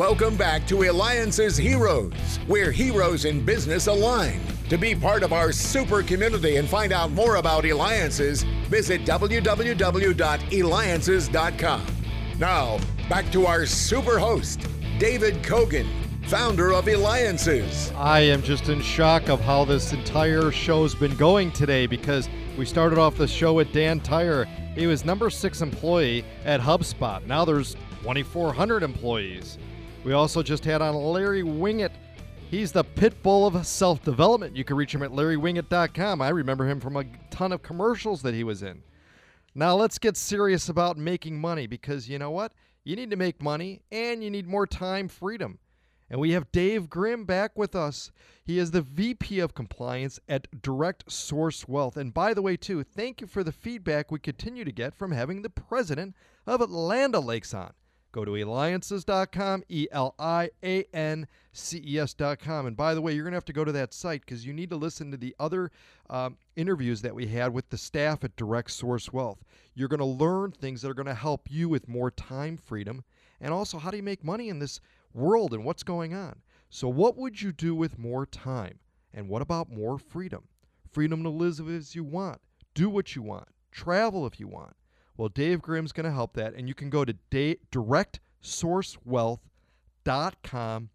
Welcome back to Eliances Heroes, where heroes in business align. To be part of our super community and find out more about Eliances, visit www.eliances.com. Now, back to our super host, David Cogan, founder of Eliances. I am just in shock of how this entire show's been going today because we started off the show with Dan Tyre. He was number six employee at HubSpot. Now there's 2,400 employees. We also just had on Larry Winget. He's the pit bull of self development. You can reach him at larrywinget.com. I remember him from a ton of commercials that he was in. Now let's get serious about making money because you know what? You need to make money and you need more time freedom. And we have Dave Grimm back with us. He is the VP of Compliance at Direct Source Wealth. And by the way, too, thank you for the feedback we continue to get from having the president of Atlanta Lakes on. Go to eliances.com, E L I A N C E S.com. And by the way, you're going to have to go to that site because you need to listen to the other um, interviews that we had with the staff at Direct Source Wealth. You're going to learn things that are going to help you with more time freedom and also how do you make money in this world and what's going on. So, what would you do with more time? And what about more freedom? Freedom to live as you want, do what you want, travel if you want. Well, Dave Grimm's going to help that, and you can go to da- directsourcewealth.com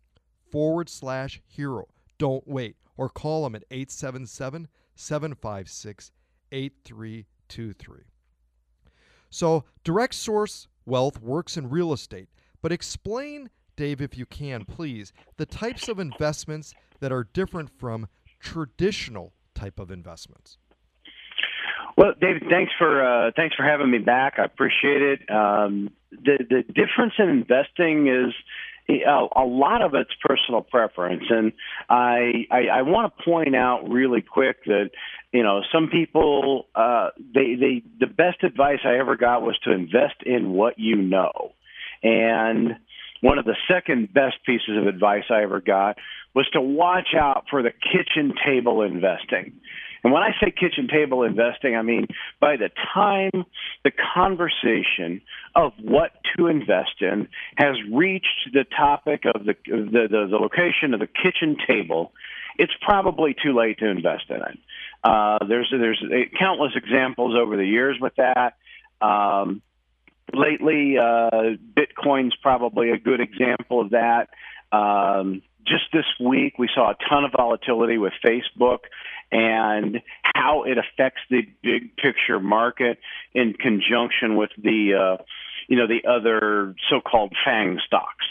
forward slash hero. Don't wait, or call him at 877 756 8323. So, Direct Source Wealth works in real estate, but explain, Dave, if you can, please, the types of investments that are different from traditional type of investments. Well, David, thanks for uh, thanks for having me back. I appreciate it. Um, the the difference in investing is a, a lot of it's personal preference, and I I, I want to point out really quick that you know some people uh, they they the best advice I ever got was to invest in what you know, and one of the second best pieces of advice I ever got was to watch out for the kitchen table investing. And when I say kitchen table investing, I mean by the time the conversation of what to invest in has reached the topic of the the, the, the location of the kitchen table, it's probably too late to invest in it. Uh, there's there's countless examples over the years with that. Um, lately, uh, Bitcoin's probably a good example of that. Um, just this week, we saw a ton of volatility with Facebook and how it affects the big picture market in conjunction with the, uh, you know, the other so-called FANG stocks.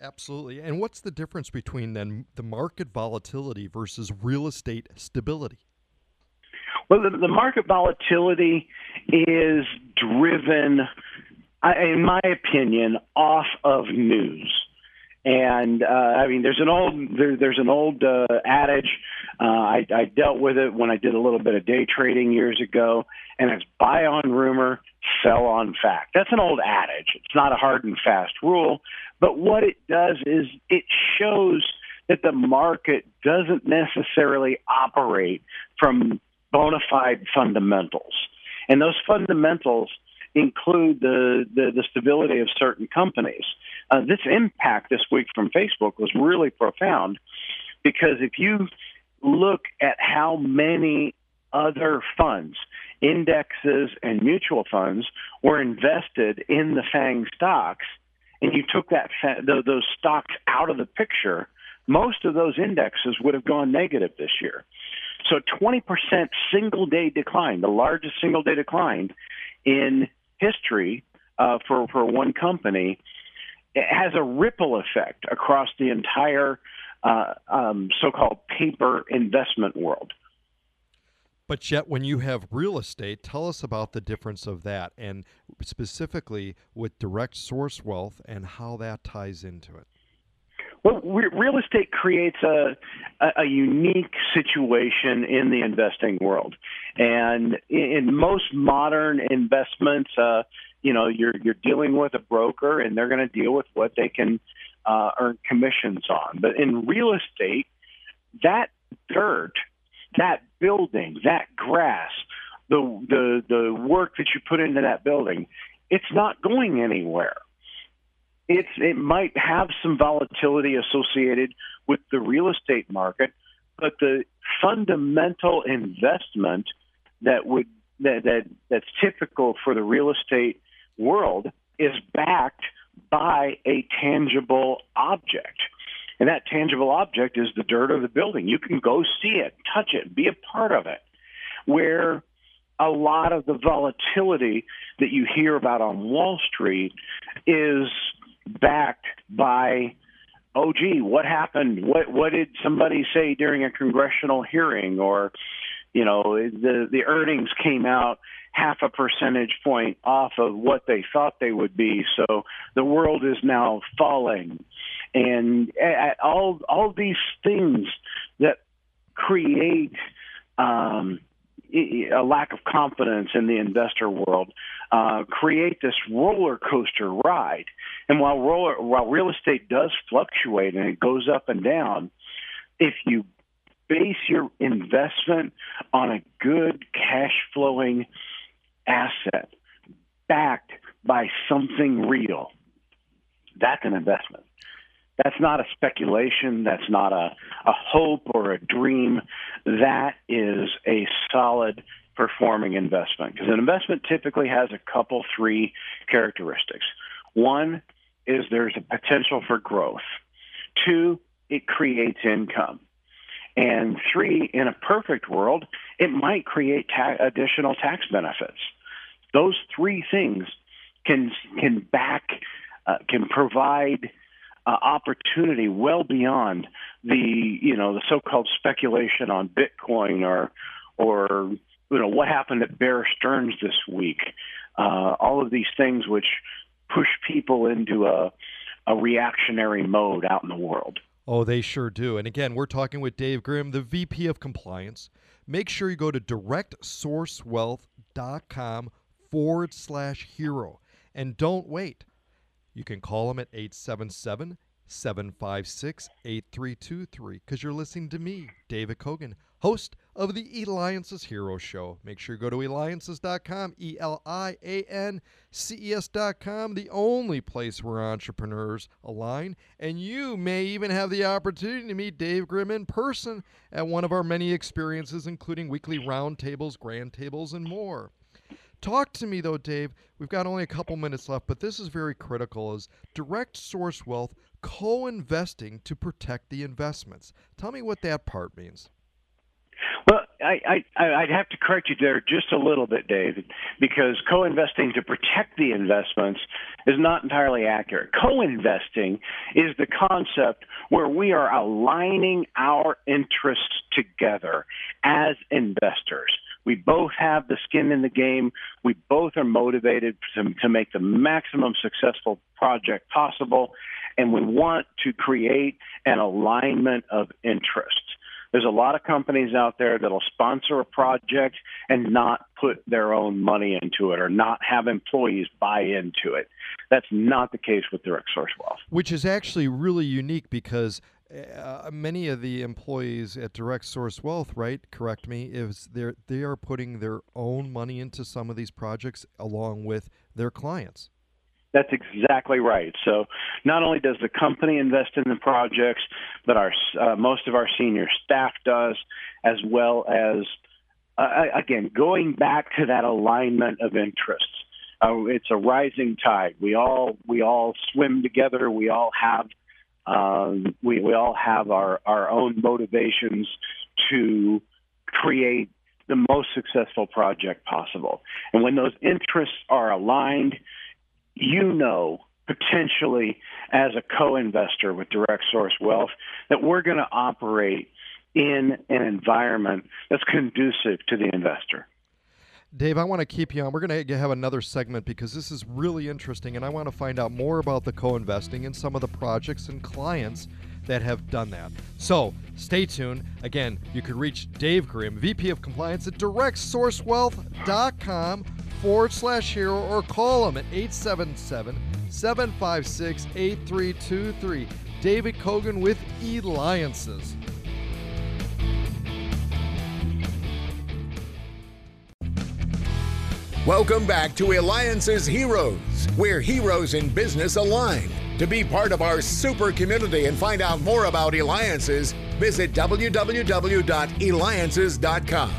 Absolutely. And what's the difference between then the market volatility versus real estate stability? Well, the, the market volatility is driven, in my opinion, off of news. And uh, I mean, there's an old there, there's an old uh, adage. Uh, I, I dealt with it when I did a little bit of day trading years ago, and it's buy on rumor, sell on fact. That's an old adage. It's not a hard and fast rule, but what it does is it shows that the market doesn't necessarily operate from bona fide fundamentals, and those fundamentals include the, the, the stability of certain companies. Uh, this impact this week from Facebook was really profound because if you look at how many other funds, indexes, and mutual funds were invested in the FANG stocks, and you took that those stocks out of the picture, most of those indexes would have gone negative this year. So 20% single day decline, the largest single day decline in history uh, for for one company, it has a ripple effect across the entire uh, um, so-called paper investment world. But yet, when you have real estate, tell us about the difference of that, and specifically with direct source wealth and how that ties into it. Well, real estate creates a, a, a unique situation in the investing world, and in most modern investments, uh, you know, you're you're dealing with a broker, and they're going to deal with what they can uh, earn commissions on. But in real estate, that dirt, that building, that grass, the the the work that you put into that building, it's not going anywhere. It's it might have some volatility associated with the real estate market, but the fundamental investment that would that, that that's typical for the real estate world is backed by a tangible object. And that tangible object is the dirt of the building. You can go see it, touch it, be a part of it. Where a lot of the volatility that you hear about on Wall Street is backed by oh gee what happened what what did somebody say during a congressional hearing or you know the the earnings came out half a percentage point off of what they thought they would be. So the world is now falling, and all all these things that create um, a lack of confidence in the investor world uh, create this roller coaster ride. And while roller, while real estate does fluctuate and it goes up and down, if you base your investment on a good cash flowing asset backed by something real, that's an investment. That's not a speculation. That's not a, a hope or a dream. That is a solid performing investment because an investment typically has a couple, three characteristics. One is there's a potential for growth. Two, it creates income. And three, in a perfect world, it might create ta- additional tax benefits. Those three things can can back uh, can provide uh, opportunity well beyond the you know the so-called speculation on Bitcoin or or you know what happened at Bear Stearns this week. Uh, all of these things which push people into a a reactionary mode out in the world. Oh, they sure do. And again, we're talking with Dave Grimm, the VP of Compliance. Make sure you go to directsourcewealth.com forward slash hero. And don't wait. You can call them at 877 756 8323 because you're listening to me, David Cogan, host of the Eliances Hero Show. Make sure you go to eliances.com, E L I A N C E S.com, the only place where entrepreneurs align. And you may even have the opportunity to meet Dave Grimm in person at one of our many experiences, including weekly roundtables, grand tables, and more. Talk to me though, Dave. We've got only a couple minutes left, but this is very critical is direct source wealth co-investing to protect the investments. Tell me what that part means. Well, I, I, I'd have to correct you there just a little bit, David, because co-investing to protect the investments is not entirely accurate. Co-investing is the concept where we are aligning our interests together as investors. We both have the skin in the game. We both are motivated to, to make the maximum successful project possible, and we want to create an alignment of interests. There's a lot of companies out there that'll sponsor a project and not put their own money into it or not have employees buy into it. That's not the case with Direct Source Wealth. Which is actually really unique because uh, many of the employees at Direct Source Wealth, right? Correct me, is they they are putting their own money into some of these projects along with their clients. That's exactly right. So, not only does the company invest in the projects, but our uh, most of our senior staff does, as well as uh, again going back to that alignment of interests. Uh, it's a rising tide. We all we all swim together. We all have um, we, we all have our, our own motivations to create the most successful project possible. And when those interests are aligned, you know potentially as a co-investor with direct source wealth that we're going to operate in an environment that's conducive to the investor. Dave, I want to keep you on. We're going to have another segment because this is really interesting, and I want to find out more about the co investing and some of the projects and clients that have done that. So stay tuned. Again, you can reach Dave Grimm, VP of Compliance at directsourcewealth.com forward slash hero or call him at 877 756 8323. David Cogan with Eliances. Welcome back to Eliances Heroes, where heroes in business align. To be part of our super community and find out more about Eliances, visit www.eliances.com.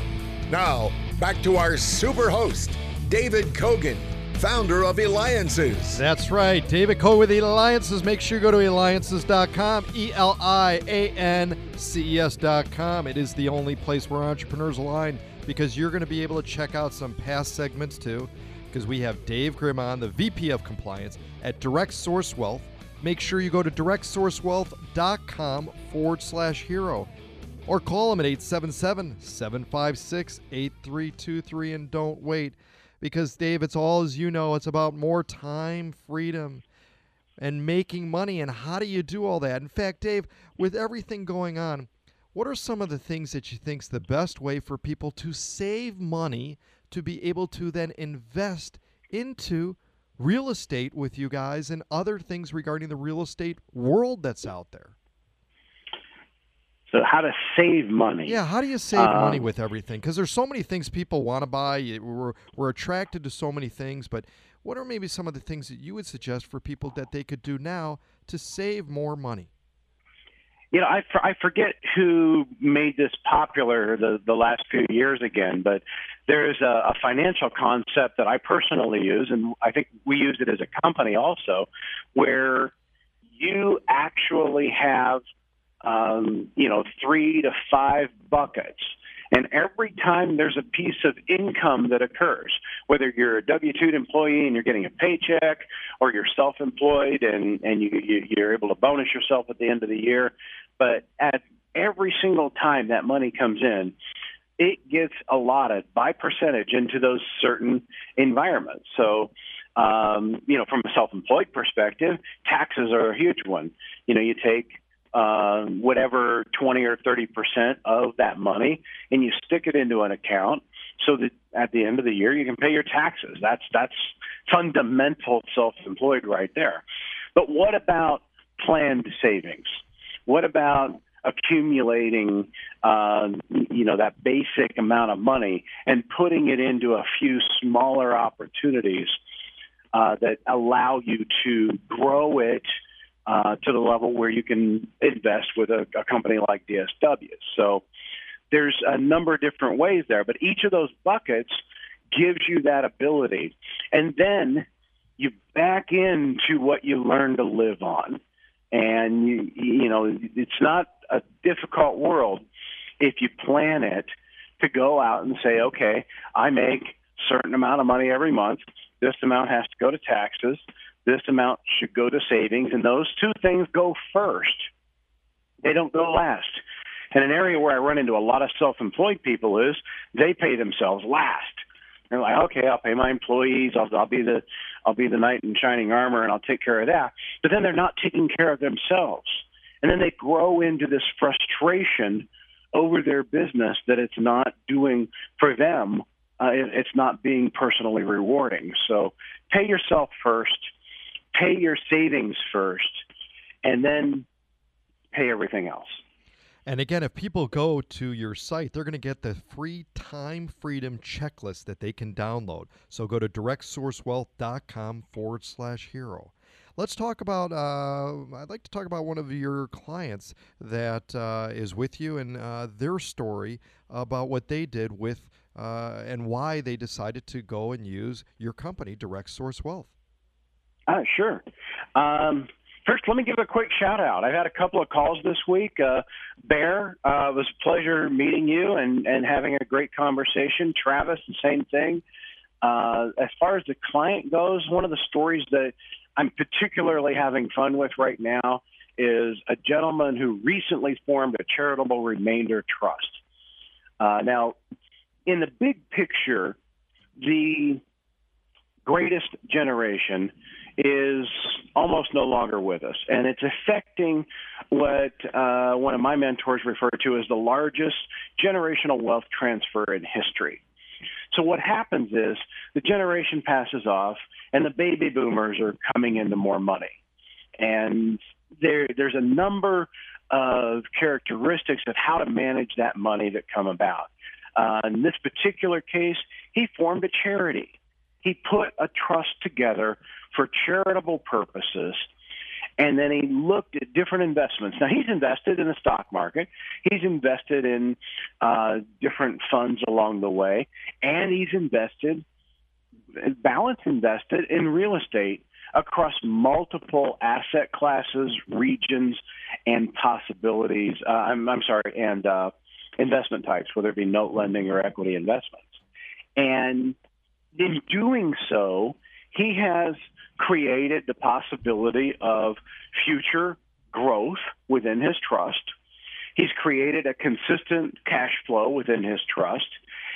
Now, back to our super host, David Cogan, founder of Eliances. That's right. David Cole with Eliances. Make sure you go to eliances.com, E L I A N C E S.com. It is the only place where entrepreneurs align because you're going to be able to check out some past segments too. Because we have Dave Grimm on, the VP of Compliance at Direct Source Wealth. Make sure you go to directsourcewealth.com forward slash hero or call them at 877 756 8323 and don't wait because, Dave, it's all as you know, it's about more time, freedom, and making money. And how do you do all that? In fact, Dave, with everything going on, what are some of the things that you think is the best way for people to save money to be able to then invest into real estate with you guys and other things regarding the real estate world that's out there? So, how to save money? Yeah, how do you save um, money with everything? Because there's so many things people want to buy. We're we're attracted to so many things, but what are maybe some of the things that you would suggest for people that they could do now to save more money? you know, I, I forget who made this popular the, the last few years again, but there's a, a financial concept that I personally use, and I think we use it as a company also, where you actually have, um, you know, three to five buckets. And every time there's a piece of income that occurs, whether you're a W 2 employee and you're getting a paycheck, or you're self employed and, and you, you, you're able to bonus yourself at the end of the year, but at every single time that money comes in, it gets allotted by percentage into those certain environments. So, um, you know, from a self-employed perspective, taxes are a huge one. You know, you take uh, whatever 20 or 30 percent of that money and you stick it into an account so that at the end of the year you can pay your taxes. That's that's fundamental self-employed right there. But what about planned savings? What about accumulating, uh, you know, that basic amount of money and putting it into a few smaller opportunities uh, that allow you to grow it uh, to the level where you can invest with a, a company like DSW. So there's a number of different ways there, but each of those buckets gives you that ability. And then you back into what you learn to live on and you you know it's not a difficult world if you plan it to go out and say okay i make certain amount of money every month this amount has to go to taxes this amount should go to savings and those two things go first they don't go last and an area where i run into a lot of self-employed people is they pay themselves last they're like, okay, I'll pay my employees. I'll, I'll be the, I'll be the knight in shining armor, and I'll take care of that. But then they're not taking care of themselves, and then they grow into this frustration over their business that it's not doing for them. Uh, it, it's not being personally rewarding. So pay yourself first, pay your savings first, and then pay everything else. And again, if people go to your site, they're going to get the free time freedom checklist that they can download. So go to directsourcewealth.com forward slash hero. Let's talk about. Uh, I'd like to talk about one of your clients that uh, is with you and uh, their story about what they did with uh, and why they decided to go and use your company, Direct Source Wealth. Uh, sure. Um, First, let me give a quick shout out. I've had a couple of calls this week. Uh, Bear, uh, it was a pleasure meeting you and, and having a great conversation. Travis, the same thing. Uh, as far as the client goes, one of the stories that I'm particularly having fun with right now is a gentleman who recently formed a charitable remainder trust. Uh, now, in the big picture, the greatest generation is almost no longer with us, and it's affecting what uh, one of my mentors referred to as the largest generational wealth transfer in history. So what happens is the generation passes off, and the baby boomers are coming into more money, and there there's a number of characteristics of how to manage that money that come about. Uh, in this particular case, he formed a charity. He put a trust together for charitable purposes. And then he looked at different investments. Now he's invested in the stock market. He's invested in uh, different funds along the way, and he's invested, balance invested in real estate across multiple asset classes, regions, and possibilities. Uh, I'm, I'm, sorry, and uh, investment types, whether it be note lending or equity investments. And in doing so, he has created the possibility of future growth within his trust. He's created a consistent cash flow within his trust,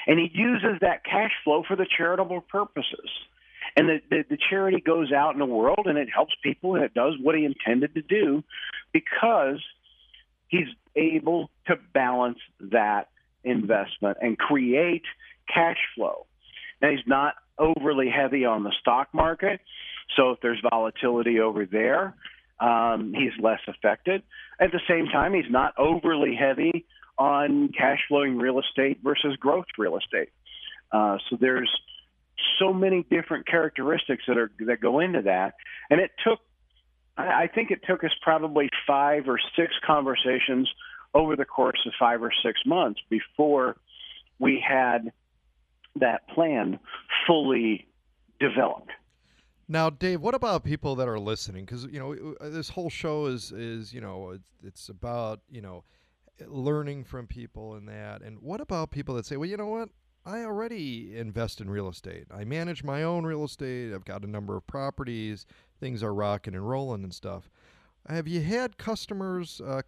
and he uses that cash flow for the charitable purposes. And the, the, the charity goes out in the world and it helps people and it does what he intended to do because he's able to balance that investment and create cash flow. Now, he's not overly heavy on the stock market. So if there's volatility over there, um, he's less affected. At the same time, he's not overly heavy on cash flowing real estate versus growth real estate. Uh, so there's so many different characteristics that are that go into that, and it took. I think it took us probably five or six conversations over the course of five or six months before we had that plan fully developed. Now, Dave, what about people that are listening? Because you know this whole show is is you know it's, it's about you know learning from people and that. And what about people that say, well, you know what? I already invest in real estate. I manage my own real estate. I've got a number of properties. Things are rocking and rolling and stuff. Have you had customers uh,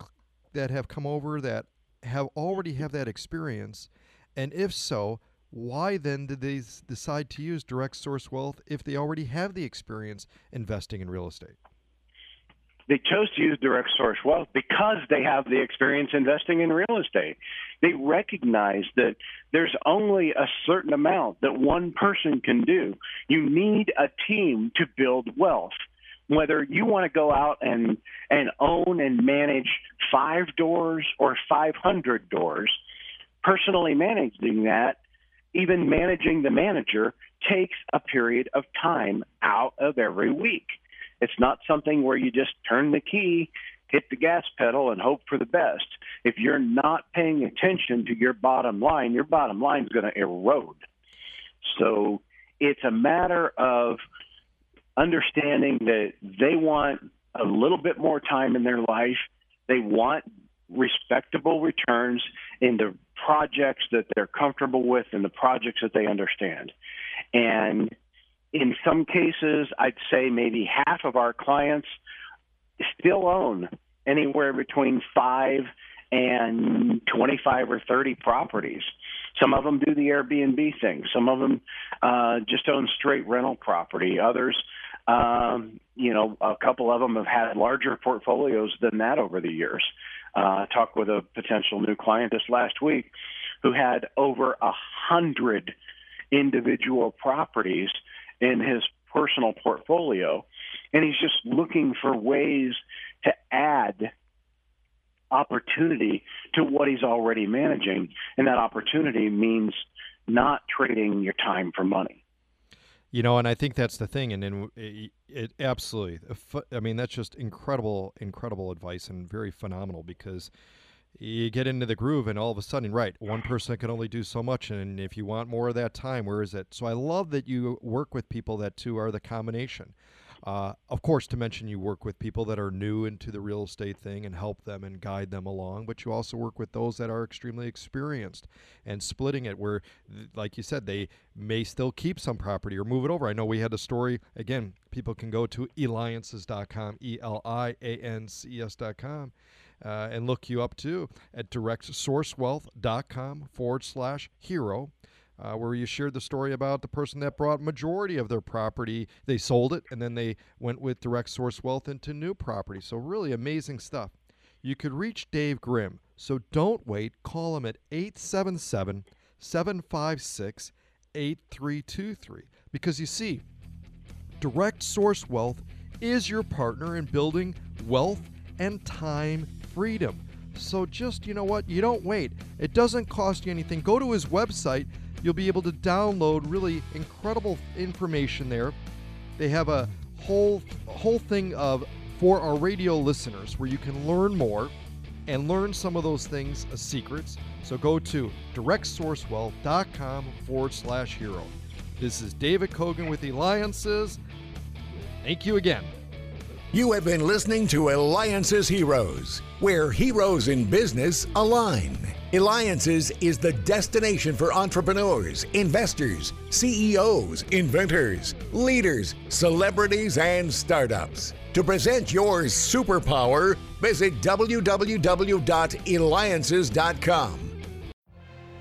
that have come over that have already have that experience? And if so, why then did they decide to use direct source wealth if they already have the experience investing in real estate? They chose to use direct source wealth because they have the experience investing in real estate. They recognize that there's only a certain amount that one person can do. You need a team to build wealth. Whether you want to go out and, and own and manage five doors or 500 doors, personally managing that even managing the manager takes a period of time out of every week. It's not something where you just turn the key, hit the gas pedal, and hope for the best. If you're not paying attention to your bottom line, your bottom line is going to erode. So it's a matter of understanding that they want a little bit more time in their life. They want respectable returns in the projects that they're comfortable with and the projects that they understand. And in some cases, I'd say maybe half of our clients still own anywhere between five and 25 or 30 properties. Some of them do the Airbnb thing. Some of them uh, just own straight rental property. Others, um, you know, a couple of them have had larger portfolios than that over the years. Uh, talked with a potential new client this last week who had over a hundred individual properties in his personal portfolio, and he's just looking for ways to add opportunity to what he's already managing, and that opportunity means not trading your time for money. You know, and I think that's the thing, and then it, it, absolutely. I mean, that's just incredible, incredible advice, and very phenomenal because you get into the groove, and all of a sudden, right, one person can only do so much, and if you want more of that time, where is it? So I love that you work with people that too are the combination. Uh, of course, to mention you work with people that are new into the real estate thing and help them and guide them along, but you also work with those that are extremely experienced and splitting it where, like you said, they may still keep some property or move it over. I know we had a story, again, people can go to eliances.com, E L I A N C S.com. Uh, and look you up too at directsourcewealth.com forward slash hero uh, where you shared the story about the person that brought majority of their property. They sold it and then they went with Direct Source Wealth into new property. So really amazing stuff. You could reach Dave Grimm. So don't wait. Call him at 877 756 8323. Because you see, Direct Source Wealth is your partner in building wealth and time freedom. So just, you know what? You don't wait. It doesn't cost you anything. Go to his website You'll be able to download really incredible information there. They have a whole whole thing of for our radio listeners where you can learn more and learn some of those things as secrets. So go to directsourcewealth.com forward slash hero. This is David Cogan with Eliances. Thank you again. You have been listening to Eliances Heroes, where heroes in business align. Eliances is the destination for entrepreneurs, investors, CEOs, inventors, leaders, celebrities, and startups. To present your superpower, visit www.eliances.com.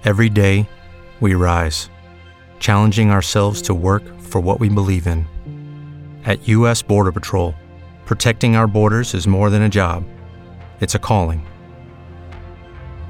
Every day, we rise, challenging ourselves to work for what we believe in. At U.S. Border Patrol, protecting our borders is more than a job, it's a calling